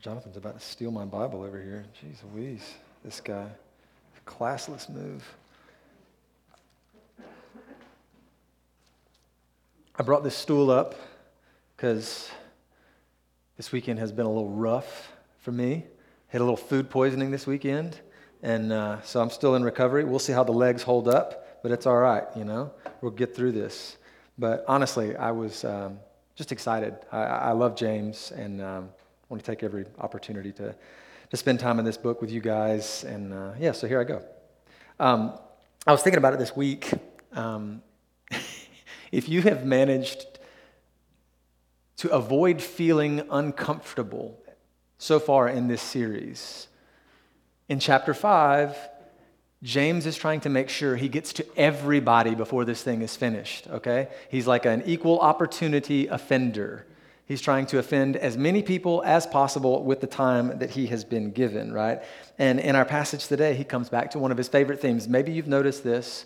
Jonathan's about to steal my Bible over here. Jeez Louise, this guy. Classless move. I brought this stool up because this weekend has been a little rough for me. Had a little food poisoning this weekend, and uh, so I'm still in recovery. We'll see how the legs hold up, but it's all right, you know? We'll get through this. But honestly, I was um, just excited. I, I, love James, and um, want to take every opportunity to, to spend time in this book with you guys. And uh, yeah, so here I go. Um, I was thinking about it this week. Um, if you have managed to avoid feeling uncomfortable so far in this series, in chapter 5, James is trying to make sure he gets to everybody before this thing is finished, okay? He's like an equal opportunity offender. He's trying to offend as many people as possible with the time that he has been given, right? And in our passage today, he comes back to one of his favorite themes. Maybe you've noticed this.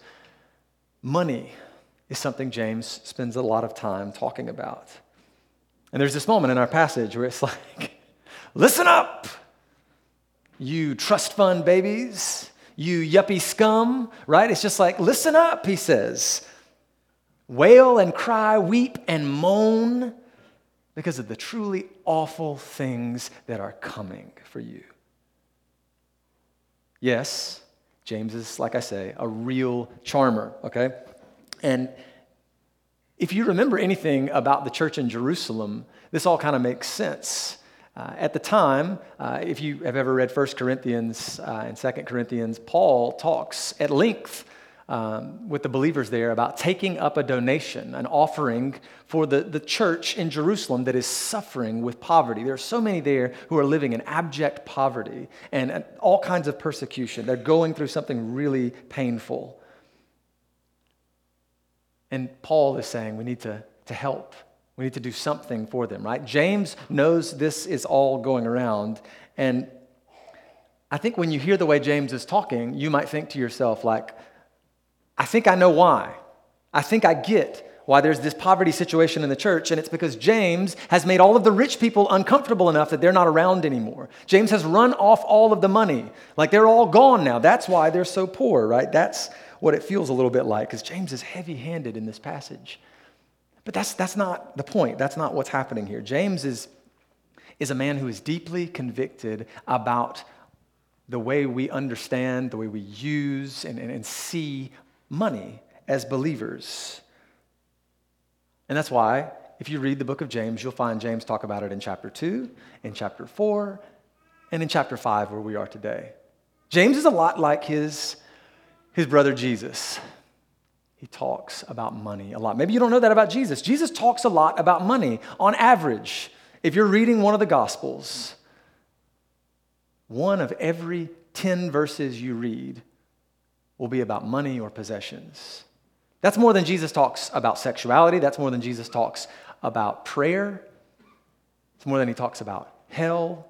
Money is something James spends a lot of time talking about. And there's this moment in our passage where it's like, listen up, you trust fund babies you yuppie scum, right? It's just like, listen up, he says. Wail and cry, weep and moan because of the truly awful things that are coming for you. Yes, James is, like I say, a real charmer, okay? And if you remember anything about the church in Jerusalem, this all kind of makes sense. Uh, at the time, uh, if you have ever read 1 Corinthians uh, and 2 Corinthians, Paul talks at length um, with the believers there about taking up a donation, an offering for the, the church in Jerusalem that is suffering with poverty. There are so many there who are living in abject poverty and, and all kinds of persecution. They're going through something really painful. And Paul is saying we need to, to help we need to do something for them, right? James knows this is all going around. And I think when you hear the way James is talking, you might think to yourself, like, I think I know why. I think I get why there's this poverty situation in the church, and it's because James has made all of the rich people uncomfortable enough that they're not around anymore. James has run off all of the money. Like they're all gone now. That's why they're so poor, right? That's what it feels a little bit like, because James is heavy handed in this passage. But that's, that's not the point. That's not what's happening here. James is, is a man who is deeply convicted about the way we understand, the way we use and, and, and see money as believers. And that's why, if you read the book of James, you'll find James talk about it in chapter 2, in chapter 4, and in chapter 5, where we are today. James is a lot like his, his brother Jesus he talks about money a lot. Maybe you don't know that about Jesus. Jesus talks a lot about money on average. If you're reading one of the Gospels, one of every 10 verses you read will be about money or possessions. That's more than Jesus talks about sexuality. That's more than Jesus talks about prayer. It's more than he talks about hell.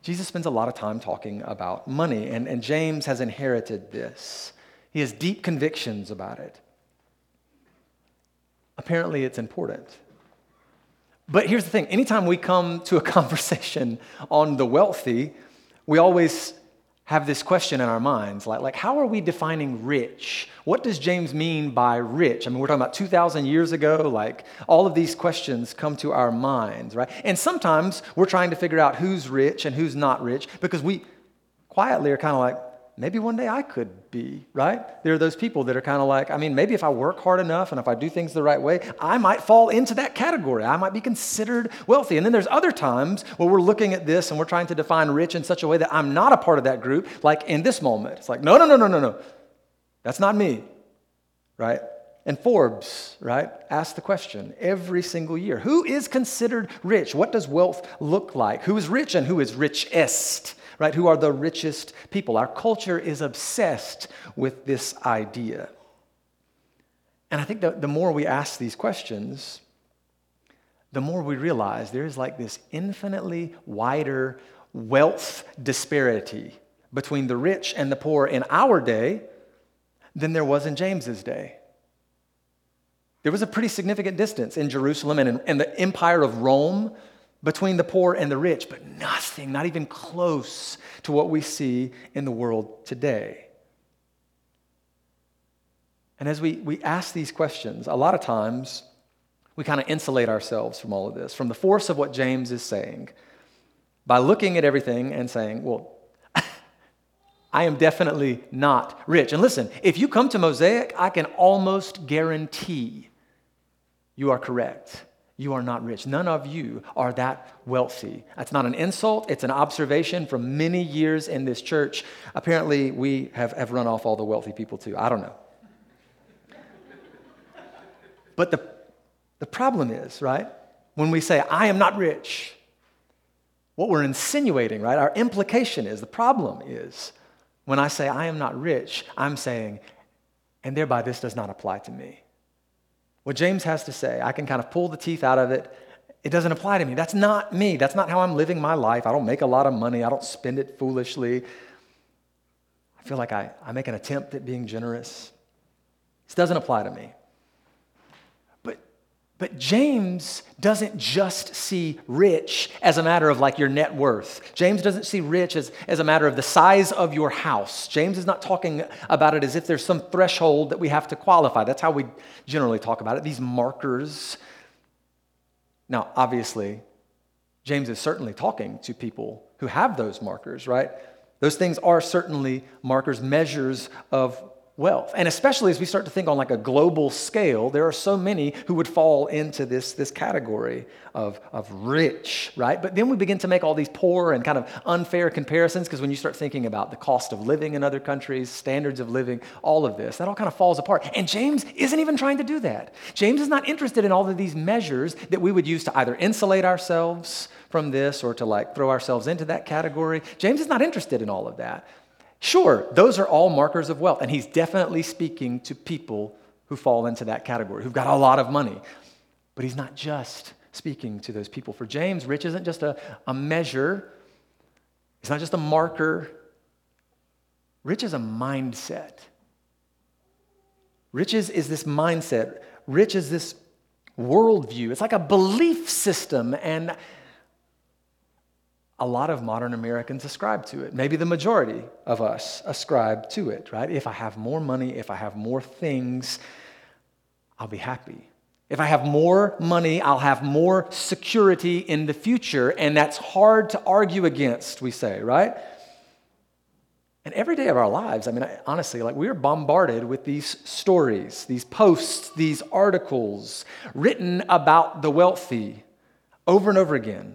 Jesus spends a lot of time talking about money, and, and James has inherited this. He has deep convictions about it. Apparently, it's important. But here's the thing anytime we come to a conversation on the wealthy, we always have this question in our minds like, like how are we defining rich? What does james mean by rich? I mean we're talking about 2000 years ago like all of these questions come to our minds right? And sometimes we're trying to figure out who's rich and who's not rich because we quietly are kind of like maybe one day I could be, right? There are those people that are kind of like, I mean, maybe if I work hard enough and if I do things the right way, I might fall into that category. I might be considered wealthy. And then there's other times where we're looking at this and we're trying to define rich in such a way that I'm not a part of that group, like in this moment. It's like, no, no, no, no, no, no. That's not me, right? And Forbes, right, asks the question every single year Who is considered rich? What does wealth look like? Who is rich and who is richest? Right? Who are the richest people. Our culture is obsessed with this idea. And I think that the more we ask these questions, the more we realize there is like this infinitely wider wealth disparity between the rich and the poor in our day than there was in James's day. There was a pretty significant distance in Jerusalem and in, in the empire of Rome between the poor and the rich, but nothing, not even close to what we see in the world today. And as we, we ask these questions, a lot of times we kind of insulate ourselves from all of this, from the force of what James is saying, by looking at everything and saying, well, I am definitely not rich. And listen, if you come to Mosaic, I can almost guarantee you are correct. You are not rich. None of you are that wealthy. That's not an insult, it's an observation from many years in this church. Apparently, we have, have run off all the wealthy people too. I don't know. But the, the problem is, right, when we say, I am not rich, what we're insinuating, right, our implication is, the problem is, when I say I am not rich, I'm saying, and thereby this does not apply to me. What James has to say, I can kind of pull the teeth out of it. It doesn't apply to me. That's not me. That's not how I'm living my life. I don't make a lot of money. I don't spend it foolishly. I feel like I, I make an attempt at being generous. This doesn't apply to me. But James doesn't just see rich as a matter of like your net worth. James doesn't see rich as, as a matter of the size of your house. James is not talking about it as if there's some threshold that we have to qualify. That's how we generally talk about it, these markers. Now, obviously, James is certainly talking to people who have those markers, right? Those things are certainly markers, measures of wealth. And especially as we start to think on like a global scale, there are so many who would fall into this, this category of, of rich, right? But then we begin to make all these poor and kind of unfair comparisons because when you start thinking about the cost of living in other countries, standards of living, all of this, that all kind of falls apart. And James isn't even trying to do that. James is not interested in all of these measures that we would use to either insulate ourselves from this or to like throw ourselves into that category. James is not interested in all of that. Sure, those are all markers of wealth, and he's definitely speaking to people who fall into that category, who've got a lot of money. But he's not just speaking to those people. For James, rich isn't just a, a measure, it's not just a marker. Rich is a mindset. Riches is this mindset. Rich is this worldview. It's like a belief system. And a lot of modern Americans ascribe to it. Maybe the majority of us ascribe to it, right? If I have more money, if I have more things, I'll be happy. If I have more money, I'll have more security in the future, and that's hard to argue against, we say, right? And every day of our lives, I mean, honestly, like we're bombarded with these stories, these posts, these articles written about the wealthy over and over again.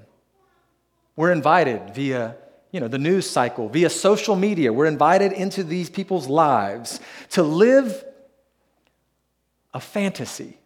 We're invited via you know, the news cycle, via social media. We're invited into these people's lives to live a fantasy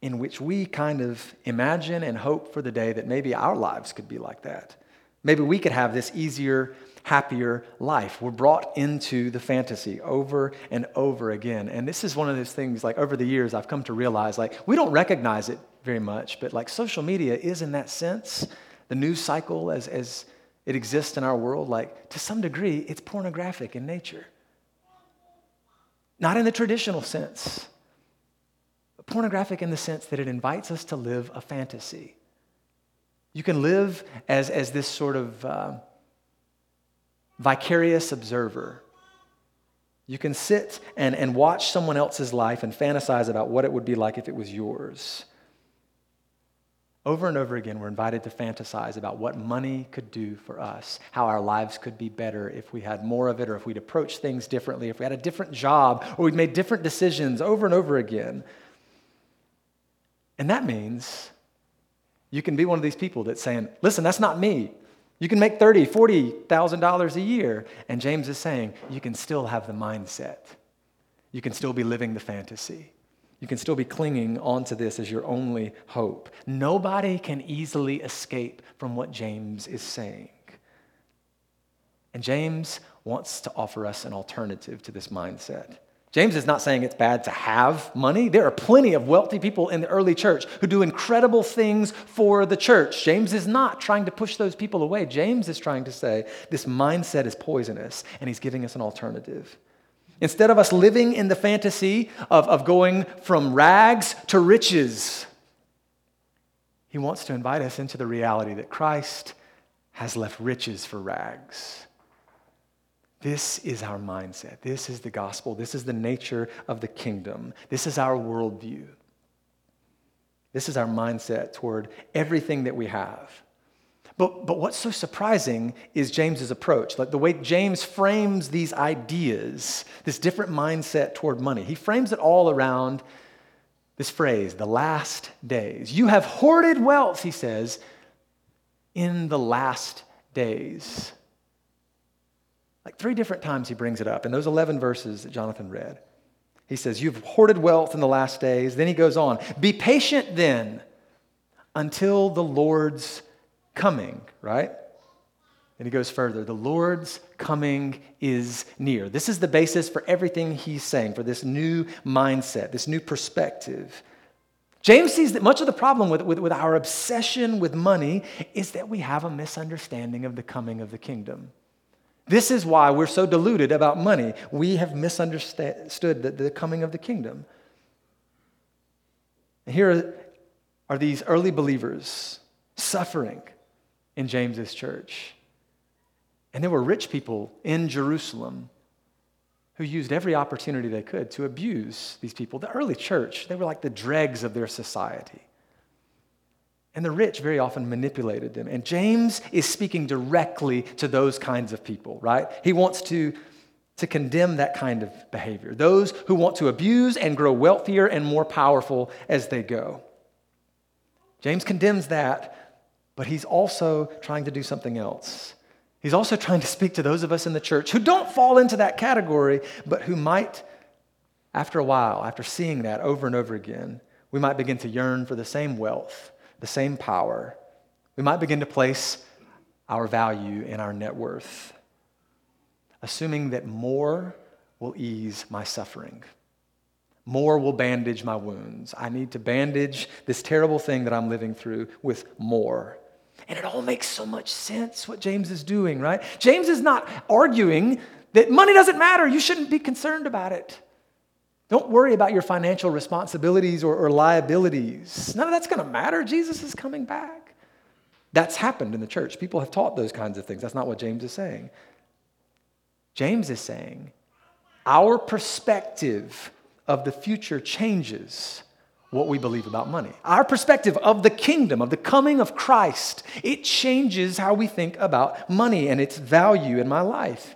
in which we kind of imagine and hope for the day that maybe our lives could be like that. Maybe we could have this easier, happier life. We're brought into the fantasy over and over again. And this is one of those things, like over the years, I've come to realize, like, we don't recognize it very much, but like social media is in that sense the news cycle as, as it exists in our world, like to some degree, it's pornographic in nature. Not in the traditional sense, but pornographic in the sense that it invites us to live a fantasy. You can live as, as this sort of uh, vicarious observer. You can sit and, and watch someone else's life and fantasize about what it would be like if it was yours. Over and over again, we're invited to fantasize about what money could do for us, how our lives could be better if we had more of it, or if we'd approach things differently, if we had a different job, or we'd made different decisions over and over again. And that means you can be one of these people that's saying, listen, that's not me. You can make thirty, forty thousand dollars a year. And James is saying, you can still have the mindset. You can still be living the fantasy. You can still be clinging onto this as your only hope. Nobody can easily escape from what James is saying. And James wants to offer us an alternative to this mindset. James is not saying it's bad to have money. There are plenty of wealthy people in the early church who do incredible things for the church. James is not trying to push those people away. James is trying to say this mindset is poisonous, and he's giving us an alternative. Instead of us living in the fantasy of, of going from rags to riches, He wants to invite us into the reality that Christ has left riches for rags. This is our mindset. This is the gospel. This is the nature of the kingdom. This is our worldview. This is our mindset toward everything that we have. But, but what's so surprising is James's approach, like the way James frames these ideas, this different mindset toward money. He frames it all around this phrase, the last days. You have hoarded wealth, he says, in the last days. Like three different times he brings it up in those 11 verses that Jonathan read. He says, You've hoarded wealth in the last days. Then he goes on, Be patient then until the Lord's coming, right? And he goes further the Lord's coming is near. This is the basis for everything he's saying, for this new mindset, this new perspective. James sees that much of the problem with, with, with our obsession with money is that we have a misunderstanding of the coming of the kingdom. This is why we're so deluded about money. We have misunderstood the, the coming of the kingdom. Here are these early believers suffering in James's church. And there were rich people in Jerusalem who used every opportunity they could to abuse these people. The early church, they were like the dregs of their society. And the rich very often manipulated them. And James is speaking directly to those kinds of people, right? He wants to, to condemn that kind of behavior. Those who want to abuse and grow wealthier and more powerful as they go. James condemns that, but he's also trying to do something else. He's also trying to speak to those of us in the church who don't fall into that category, but who might, after a while, after seeing that over and over again, we might begin to yearn for the same wealth the same power, we might begin to place our value in our net worth, assuming that more will ease my suffering. More will bandage my wounds. I need to bandage this terrible thing that I'm living through with more. And it all makes so much sense what James is doing, right? James is not arguing that money doesn't matter. You shouldn't be concerned about it. Don't worry about your financial responsibilities or, or liabilities. None of that's going to matter. Jesus is coming back. That's happened in the church. People have taught those kinds of things. That's not what James is saying. James is saying our perspective of the future changes what we believe about money. Our perspective of the kingdom, of the coming of Christ, it changes how we think about money and its value in my life.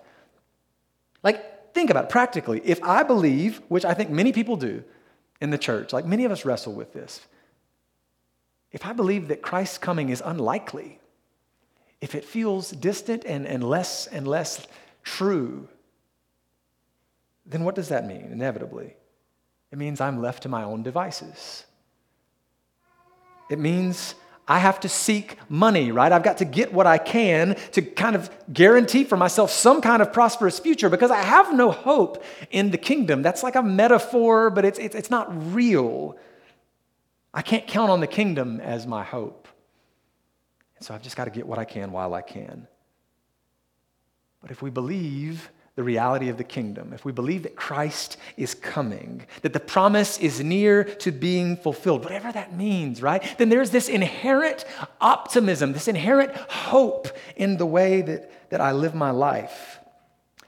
Like, Think about it practically. If I believe, which I think many people do in the church, like many of us wrestle with this, if I believe that Christ's coming is unlikely, if it feels distant and, and less and less true, then what does that mean, inevitably? It means I'm left to my own devices. It means I have to seek money, right? I've got to get what I can to kind of guarantee for myself some kind of prosperous future because I have no hope in the kingdom. That's like a metaphor, but it's, it's, it's not real. I can't count on the kingdom as my hope. And so I've just got to get what I can while I can. But if we believe the reality of the kingdom, if we believe that Christ is coming, that the promise is near to being fulfilled, whatever that means, right? Then there's this inherent optimism, this inherent hope in the way that, that I live my life.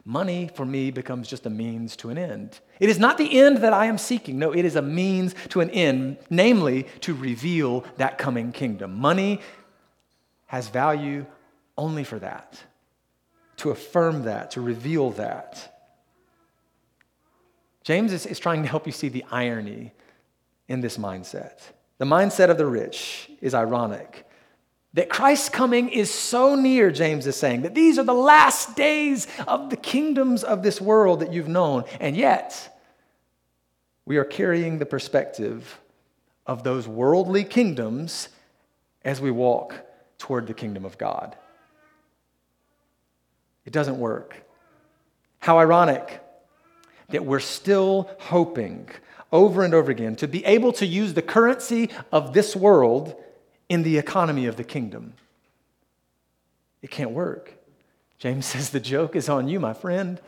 Money for me becomes just a means to an end. It is not the end that I am seeking. No, it is a means to an end, namely to reveal that coming kingdom. Money has value only for that to affirm that, to reveal that. James is, is trying to help you see the irony in this mindset. The mindset of the rich is ironic. That Christ's coming is so near, James is saying, that these are the last days of the kingdoms of this world that you've known. And yet, we are carrying the perspective of those worldly kingdoms as we walk toward the kingdom of God. It doesn't work. How ironic that we're still hoping over and over again to be able to use the currency of this world in the economy of the kingdom. It can't work. James says the joke is on you, my friend.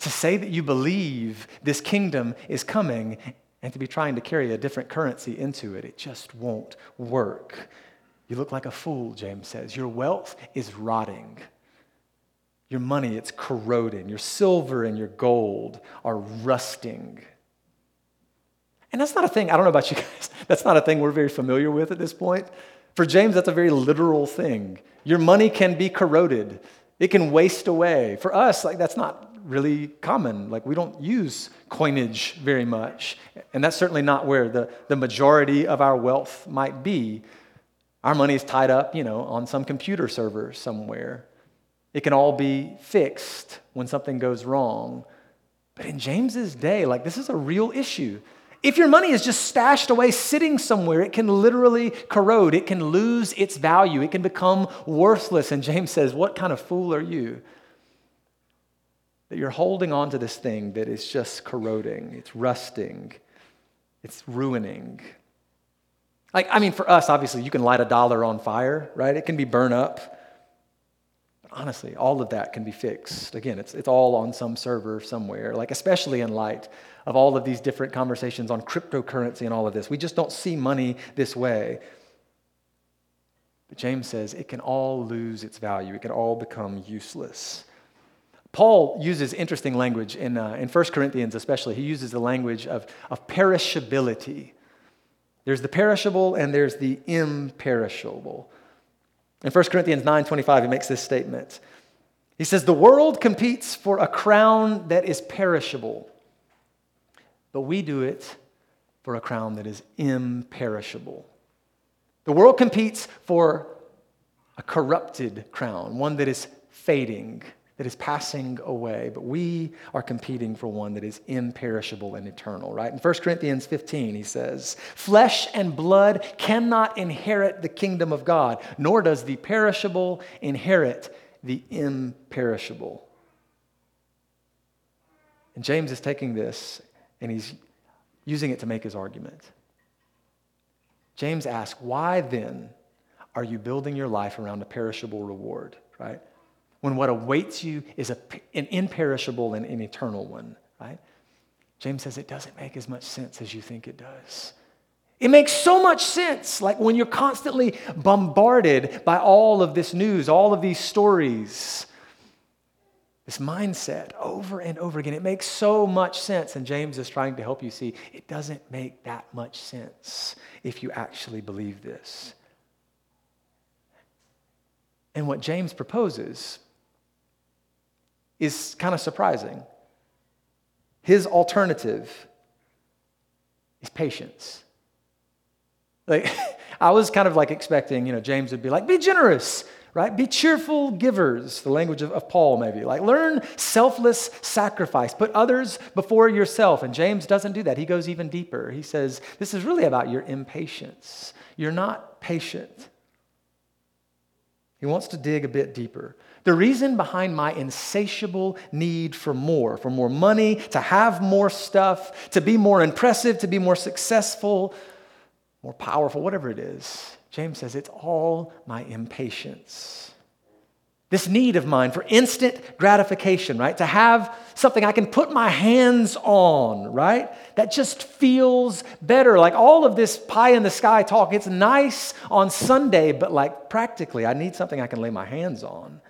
To say that you believe this kingdom is coming and to be trying to carry a different currency into it. It just won't work. You look like a fool, James says. Your wealth is rotting. Your money, it's corroding. Your silver and your gold are rusting. And that's not a thing, I don't know about you guys, that's not a thing we're very familiar with at this point. For James, that's a very literal thing. Your money can be corroded, it can waste away. For us, like that's not really common. Like we don't use coinage very much. And that's certainly not where the, the majority of our wealth might be. Our money is tied up, you know, on some computer server somewhere. It can all be fixed when something goes wrong. But in James's day, like this is a real issue. If your money is just stashed away sitting somewhere, it can literally corrode. It can lose its value. It can become worthless. And James says, What kind of fool are you? That you're holding on to this thing that is just corroding, it's rusting, it's ruining. Like, I mean, for us, obviously, you can light a dollar on fire, right? It can be burned up. Honestly, all of that can be fixed. Again, it's, it's all on some server somewhere, like, especially in light of all of these different conversations on cryptocurrency and all of this. We just don't see money this way. But James says it can all lose its value, it can all become useless. Paul uses interesting language in, uh, in 1 Corinthians, especially. He uses the language of, of perishability. There's the perishable and there's the imperishable. In 1 Corinthians 9:25, he makes this statement. He says, The world competes for a crown that is perishable, but we do it for a crown that is imperishable. The world competes for a corrupted crown, one that is fading, that is passing away, but we are competing for one that is imperishable and eternal, right? In 1 Corinthians 15, he says, Flesh and blood cannot inherit the kingdom of God, nor does the perishable inherit the imperishable. And James is taking this and he's using it to make his argument. James asks, Why then are you building your life around a perishable reward, right? When what awaits you is a, an imperishable and an eternal one, right? James says it doesn't make as much sense as you think it does. It makes so much sense, like when you're constantly bombarded by all of this news, all of these stories, this mindset over and over again. It makes so much sense. And James is trying to help you see it doesn't make that much sense if you actually believe this. And what James proposes is kind of surprising. His alternative is patience. Like, I was kind of like expecting, you know, James would be like, be generous, right? Be cheerful givers, the language of, of Paul, maybe. Like, learn selfless sacrifice, put others before yourself. And James doesn't do that. He goes even deeper. He says, this is really about your impatience. You're not patient. He wants to dig a bit deeper. The reason behind my insatiable need for more, for more money, to have more stuff, to be more impressive, to be more successful, more powerful, whatever it is, James says it's all my impatience. This need of mine for instant gratification, right? To have something I can put my hands on, right? That just feels better. Like all of this pie in the sky talk, it's nice on Sunday, but like practically, I need something I can lay my hands on.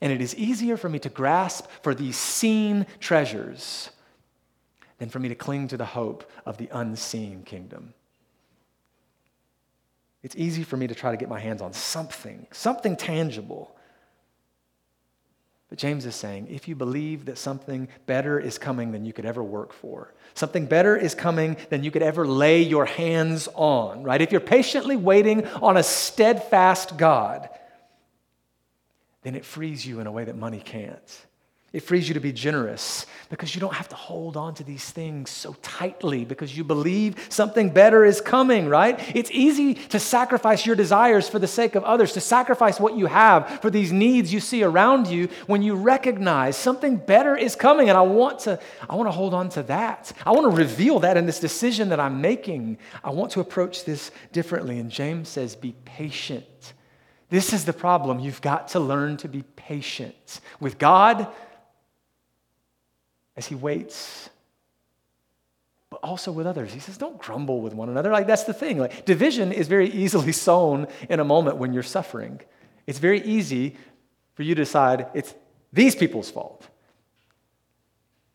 And it is easier for me to grasp for these seen treasures than for me to cling to the hope of the unseen kingdom. It's easy for me to try to get my hands on something, something tangible. But James is saying if you believe that something better is coming than you could ever work for, something better is coming than you could ever lay your hands on, right? If you're patiently waiting on a steadfast God, then it frees you in a way that money can't. It frees you to be generous because you don't have to hold on to these things so tightly because you believe something better is coming, right? It's easy to sacrifice your desires for the sake of others, to sacrifice what you have for these needs you see around you when you recognize something better is coming and I want to I want to hold on to that. I want to reveal that in this decision that I'm making. I want to approach this differently and James says be patient this is the problem. You've got to learn to be patient with God as He waits, but also with others. He says, don't grumble with one another. Like, that's the thing. Like, division is very easily sown in a moment when you're suffering. It's very easy for you to decide it's these people's fault.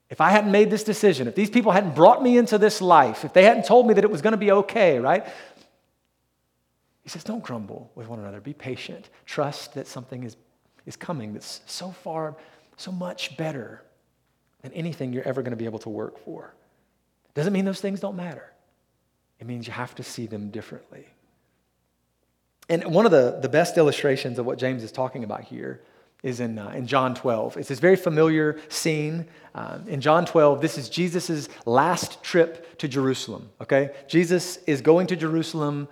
If I hadn't made this decision, if these people hadn't brought me into this life, if they hadn't told me that it was going to be okay, right? He says, don't grumble with one another. Be patient. Trust that something is, is coming that's so far, so much better than anything you're ever going to be able to work for. Doesn't mean those things don't matter. It means you have to see them differently. And one of the, the best illustrations of what James is talking about here is in, uh, in John 12. It's this very familiar scene. Um, in John 12, this is Jesus' last trip to Jerusalem, okay? Jesus is going to Jerusalem,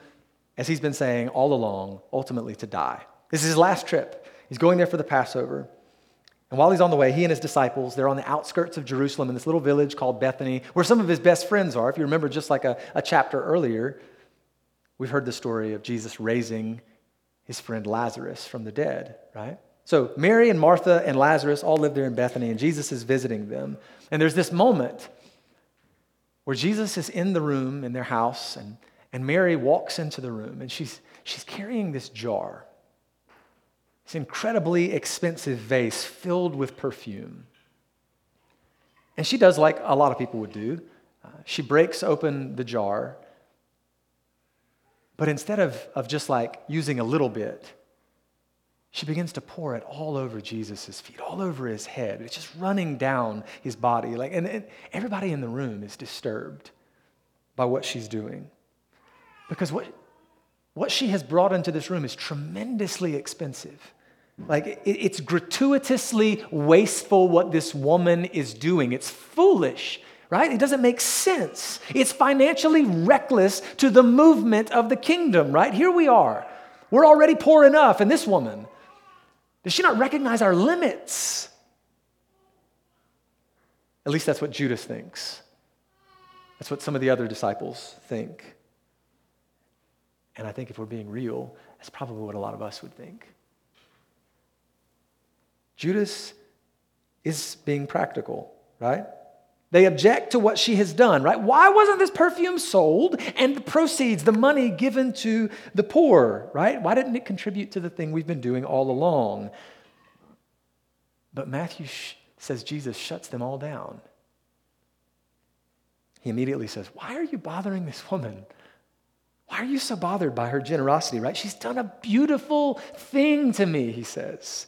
as he's been saying all along, ultimately to die. This is his last trip. He's going there for the Passover. And while he's on the way, he and his disciples, they're on the outskirts of Jerusalem in this little village called Bethany, where some of his best friends are. If you remember, just like a, a chapter earlier, we've heard the story of Jesus raising his friend Lazarus from the dead, right? So Mary and Martha and Lazarus all live there in Bethany, and Jesus is visiting them. And there's this moment where Jesus is in the room in their house, and, and Mary walks into the room, and she's, she's carrying this jar. Incredibly expensive vase filled with perfume. And she does like a lot of people would do. Uh, she breaks open the jar, but instead of, of just like using a little bit, she begins to pour it all over Jesus' feet, all over his head. It's just running down his body. Like, and, and everybody in the room is disturbed by what she's doing. Because what, what she has brought into this room is tremendously expensive. Like, it's gratuitously wasteful what this woman is doing. It's foolish, right? It doesn't make sense. It's financially reckless to the movement of the kingdom, right? Here we are. We're already poor enough, and this woman, does she not recognize our limits? At least that's what Judas thinks. That's what some of the other disciples think. And I think if we're being real, that's probably what a lot of us would think. Judas is being practical, right? They object to what she has done, right? Why wasn't this perfume sold and the proceeds, the money given to the poor, right? Why didn't it contribute to the thing we've been doing all along? But Matthew sh- says Jesus shuts them all down. He immediately says, Why are you bothering this woman? Why are you so bothered by her generosity, right? She's done a beautiful thing to me, he says.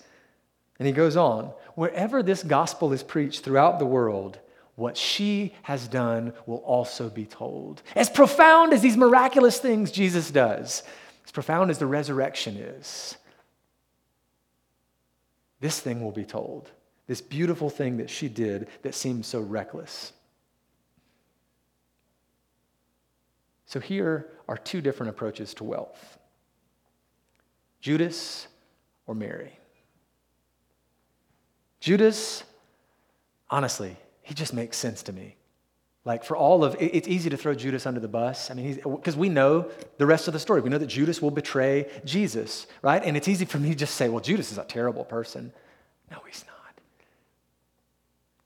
And he goes on, wherever this gospel is preached throughout the world, what she has done will also be told. As profound as these miraculous things Jesus does, as profound as the resurrection is, this thing will be told. This beautiful thing that she did that seemed so reckless. So here are two different approaches to wealth Judas or Mary. Judas, honestly, he just makes sense to me. Like for all of it's easy to throw Judas under the bus. I mean, he's because we know the rest of the story. We know that Judas will betray Jesus, right? And it's easy for me to just say, well, Judas is a terrible person. No, he's not.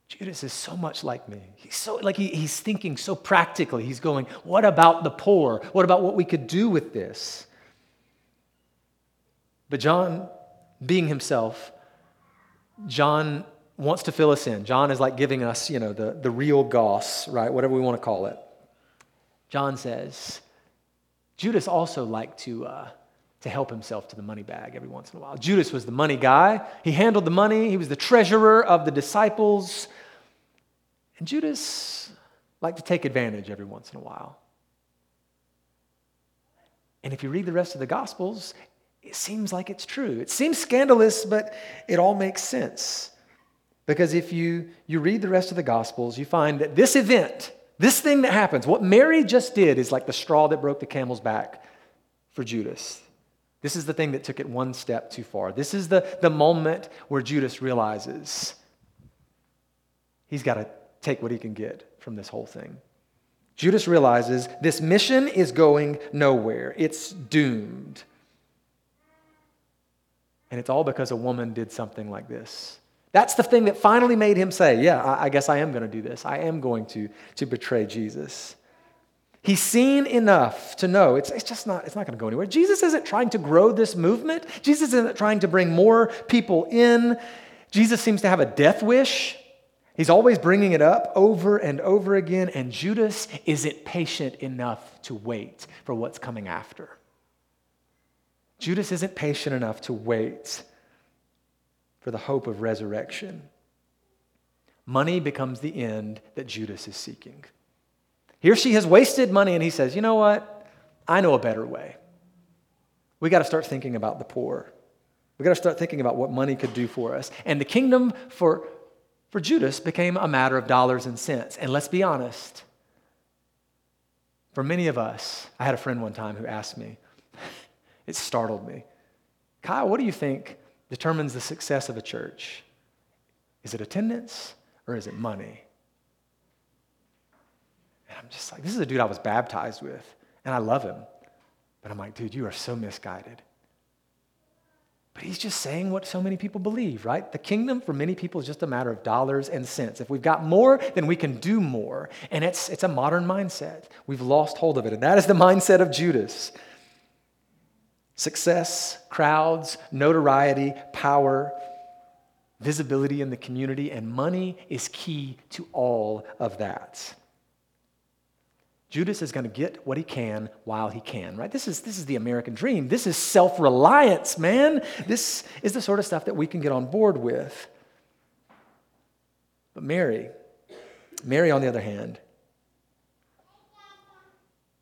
Judas is so much like me. He's so like he, he's thinking so practically. He's going, what about the poor? What about what we could do with this? But John, being himself, John wants to fill us in. John is like giving us, you know, the, the real goss, right? Whatever we want to call it. John says, Judas also liked to, uh, to help himself to the money bag every once in a while. Judas was the money guy. He handled the money. He was the treasurer of the disciples. And Judas liked to take advantage every once in a while. And if you read the rest of the Gospels, it seems like it's true. It seems scandalous, but it all makes sense. Because if you, you read the rest of the Gospels, you find that this event, this thing that happens, what Mary just did is like the straw that broke the camel's back for Judas. This is the thing that took it one step too far. This is the, the moment where Judas realizes he's got to take what he can get from this whole thing. Judas realizes this mission is going nowhere, it's doomed. And it's all because a woman did something like this That's the thing that finally made him say, Yeah, I, I guess I am going to do this. I am going to, to betray Jesus. He's seen enough to know it's, it's just not, it's not going to go anywhere. Jesus isn't trying to grow this movement. Jesus isn't trying to bring more people in. Jesus seems to have a death wish. He's always bringing it up over and over again, and Judas isn't patient enough to wait for what's coming after. Judas isn't patient enough to wait for the hope of resurrection. Money becomes the end that Judas is seeking. Here she has wasted money, and he says, You know what? I know a better way. We got to start thinking about the poor. We got to start thinking about what money could do for us. And the kingdom for, for Judas became a matter of dollars and cents. And let's be honest, for many of us, I had a friend one time who asked me, it startled me. Kyle, what do you think determines the success of a church? Is it attendance or is it money? And I'm just like, this is a dude I was baptized with, and I love him. But I'm like, dude, you are so misguided. But he's just saying what so many people believe, right? The kingdom for many people is just a matter of dollars and cents. If we've got more, then we can do more. And it's, it's a modern mindset. We've lost hold of it. And that is the mindset of Judas. Success, crowds, notoriety, power, visibility in the community, and money is key to all of that. Judas is going to get what he can while he can, right? This is, this is the American dream. This is self reliance, man. This is the sort of stuff that we can get on board with. But Mary, Mary, on the other hand,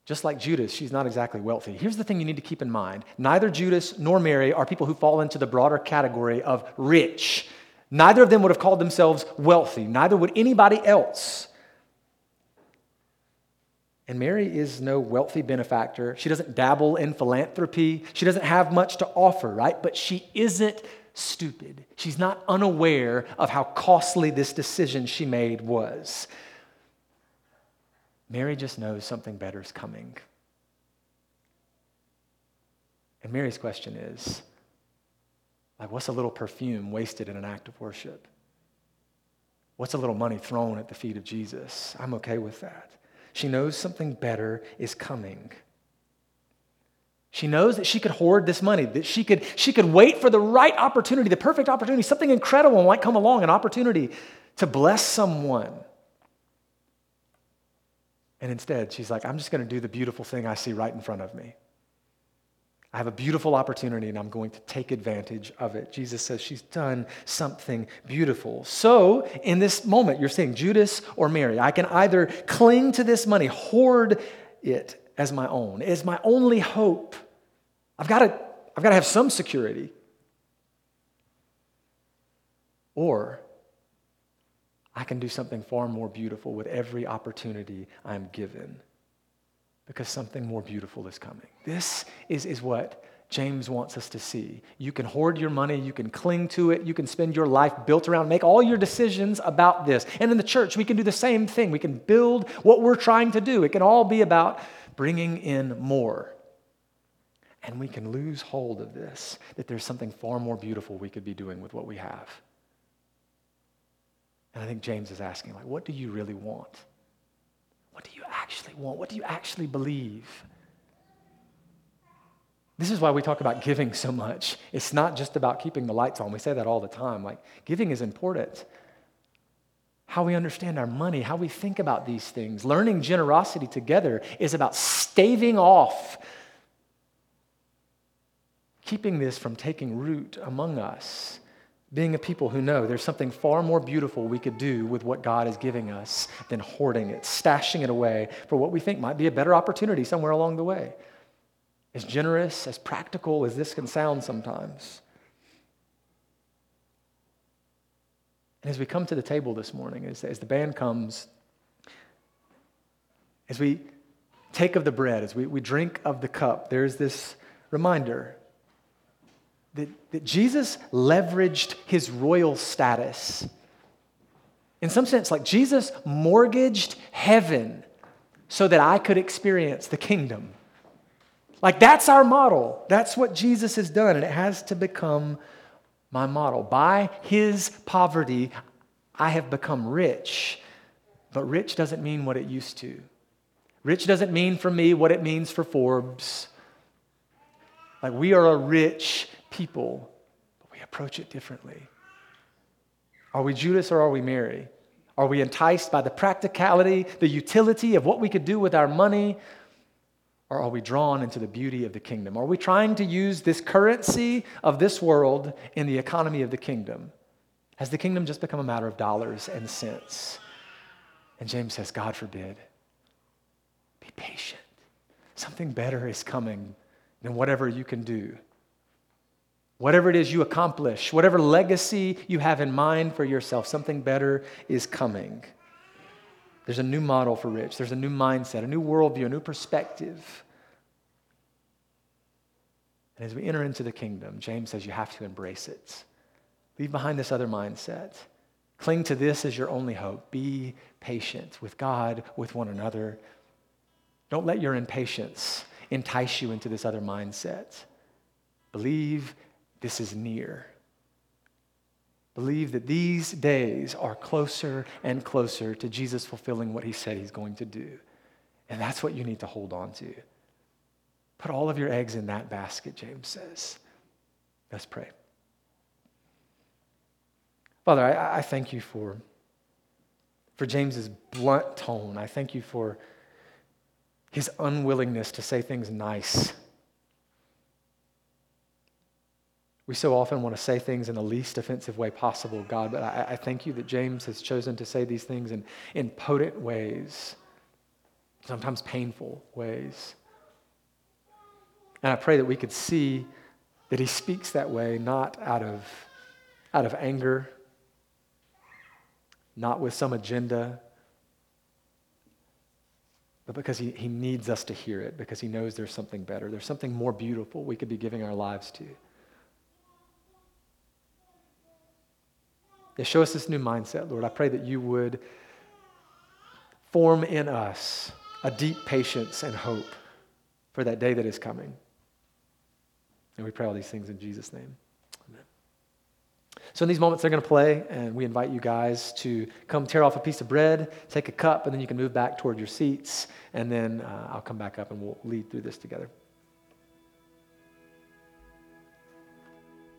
just like Judas, she's not exactly wealthy. Here's the thing you need to keep in mind neither Judas nor Mary are people who fall into the broader category of rich. Neither of them would have called themselves wealthy, neither would anybody else. And Mary is no wealthy benefactor. She doesn't dabble in philanthropy. She doesn't have much to offer, right? But she isn't stupid. She's not unaware of how costly this decision she made was. Mary just knows something better is coming. And Mary's question is like, what's a little perfume wasted in an act of worship? What's a little money thrown at the feet of Jesus? I'm okay with that. She knows something better is coming. She knows that she could hoard this money, that she could, she could wait for the right opportunity, the perfect opportunity, something incredible might come along, an opportunity to bless someone. And instead, she's like, I'm just going to do the beautiful thing I see right in front of me. I have a beautiful opportunity and I'm going to take advantage of it. Jesus says she's done something beautiful. So, in this moment, you're saying Judas or Mary, I can either cling to this money, hoard it as my own, as my only hope. I've got to, I've got to have some security. Or I can do something far more beautiful with every opportunity I'm given because something more beautiful is coming. This is, is what James wants us to see. You can hoard your money, you can cling to it, you can spend your life built around, make all your decisions about this. And in the church, we can do the same thing. We can build what we're trying to do. It can all be about bringing in more. And we can lose hold of this, that there's something far more beautiful we could be doing with what we have. And I think James is asking, like, what do you really want? What do you actually want? What do you actually believe? This is why we talk about giving so much. It's not just about keeping the lights on. We say that all the time. Like, giving is important. How we understand our money, how we think about these things. Learning generosity together is about staving off, keeping this from taking root among us being a people who know there's something far more beautiful we could do with what God is giving us than hoarding it, stashing it away for what we think might be a better opportunity somewhere along the way. As generous, as practical as this can sound sometimes. And as we come to the table this morning, as, as the band comes, as we take of the bread, as we, we drink of the cup, there's this reminder that, that Jesus leveraged his royal status. In some sense, like Jesus mortgaged heaven so that I could experience the kingdom. Like that's our model. That's what Jesus has done, and it has to become my model. By his poverty, I have become rich. But rich doesn't mean what it used to. Rich doesn't mean for me what it means for Forbes. Like we are a rich people, but we approach it differently. Are we Judas or are we Mary? Are we enticed by the practicality, the utility of what we could do with our money? Or are we drawn into the beauty of the kingdom? Are we trying to use this currency of this world in the economy of the kingdom? Has the kingdom just become a matter of dollars and cents? And James says, God forbid. Be patient. Something better is coming than whatever you can do. Whatever it is you accomplish, whatever legacy you have in mind for yourself, something better is coming. There's a new model for rich, there's a new mindset, a new worldview, a new perspective. And as we enter into the kingdom, James says you have to embrace it. Leave behind this other mindset. Cling to this as your only hope. Be patient with God, with one another. Don't let your impatience entice you into this other mindset. Believe this is near. Believe that these days are closer and closer to Jesus fulfilling what he said he's going to do. And that's what you need to hold on to. Put all of your eggs in that basket, James says. Let's pray. Father, I, I thank you for, for James's blunt tone. I thank you for his unwillingness to say things nice We so often want to say things in the least offensive way possible, God, but I, I, thank you that James has chosen to say these things in, in potent ways, sometimes painful ways. And I pray that we could see that he speaks that way not out of, out of anger, not with some agenda, but because he, he needs us to hear it, because he knows there's something better. There's something more beautiful we could be giving our lives to. Yeah, show us this new mindset, Lord. I pray that you would form in us a deep patience and hope for that day that is coming. And we pray all these things in Jesus' name. So, in these moments, they're going to play, and we invite you guys to come tear off a piece of bread, take a cup, and then you can move back toward your seats, and then uh, I'll come back up and we'll lead through this together.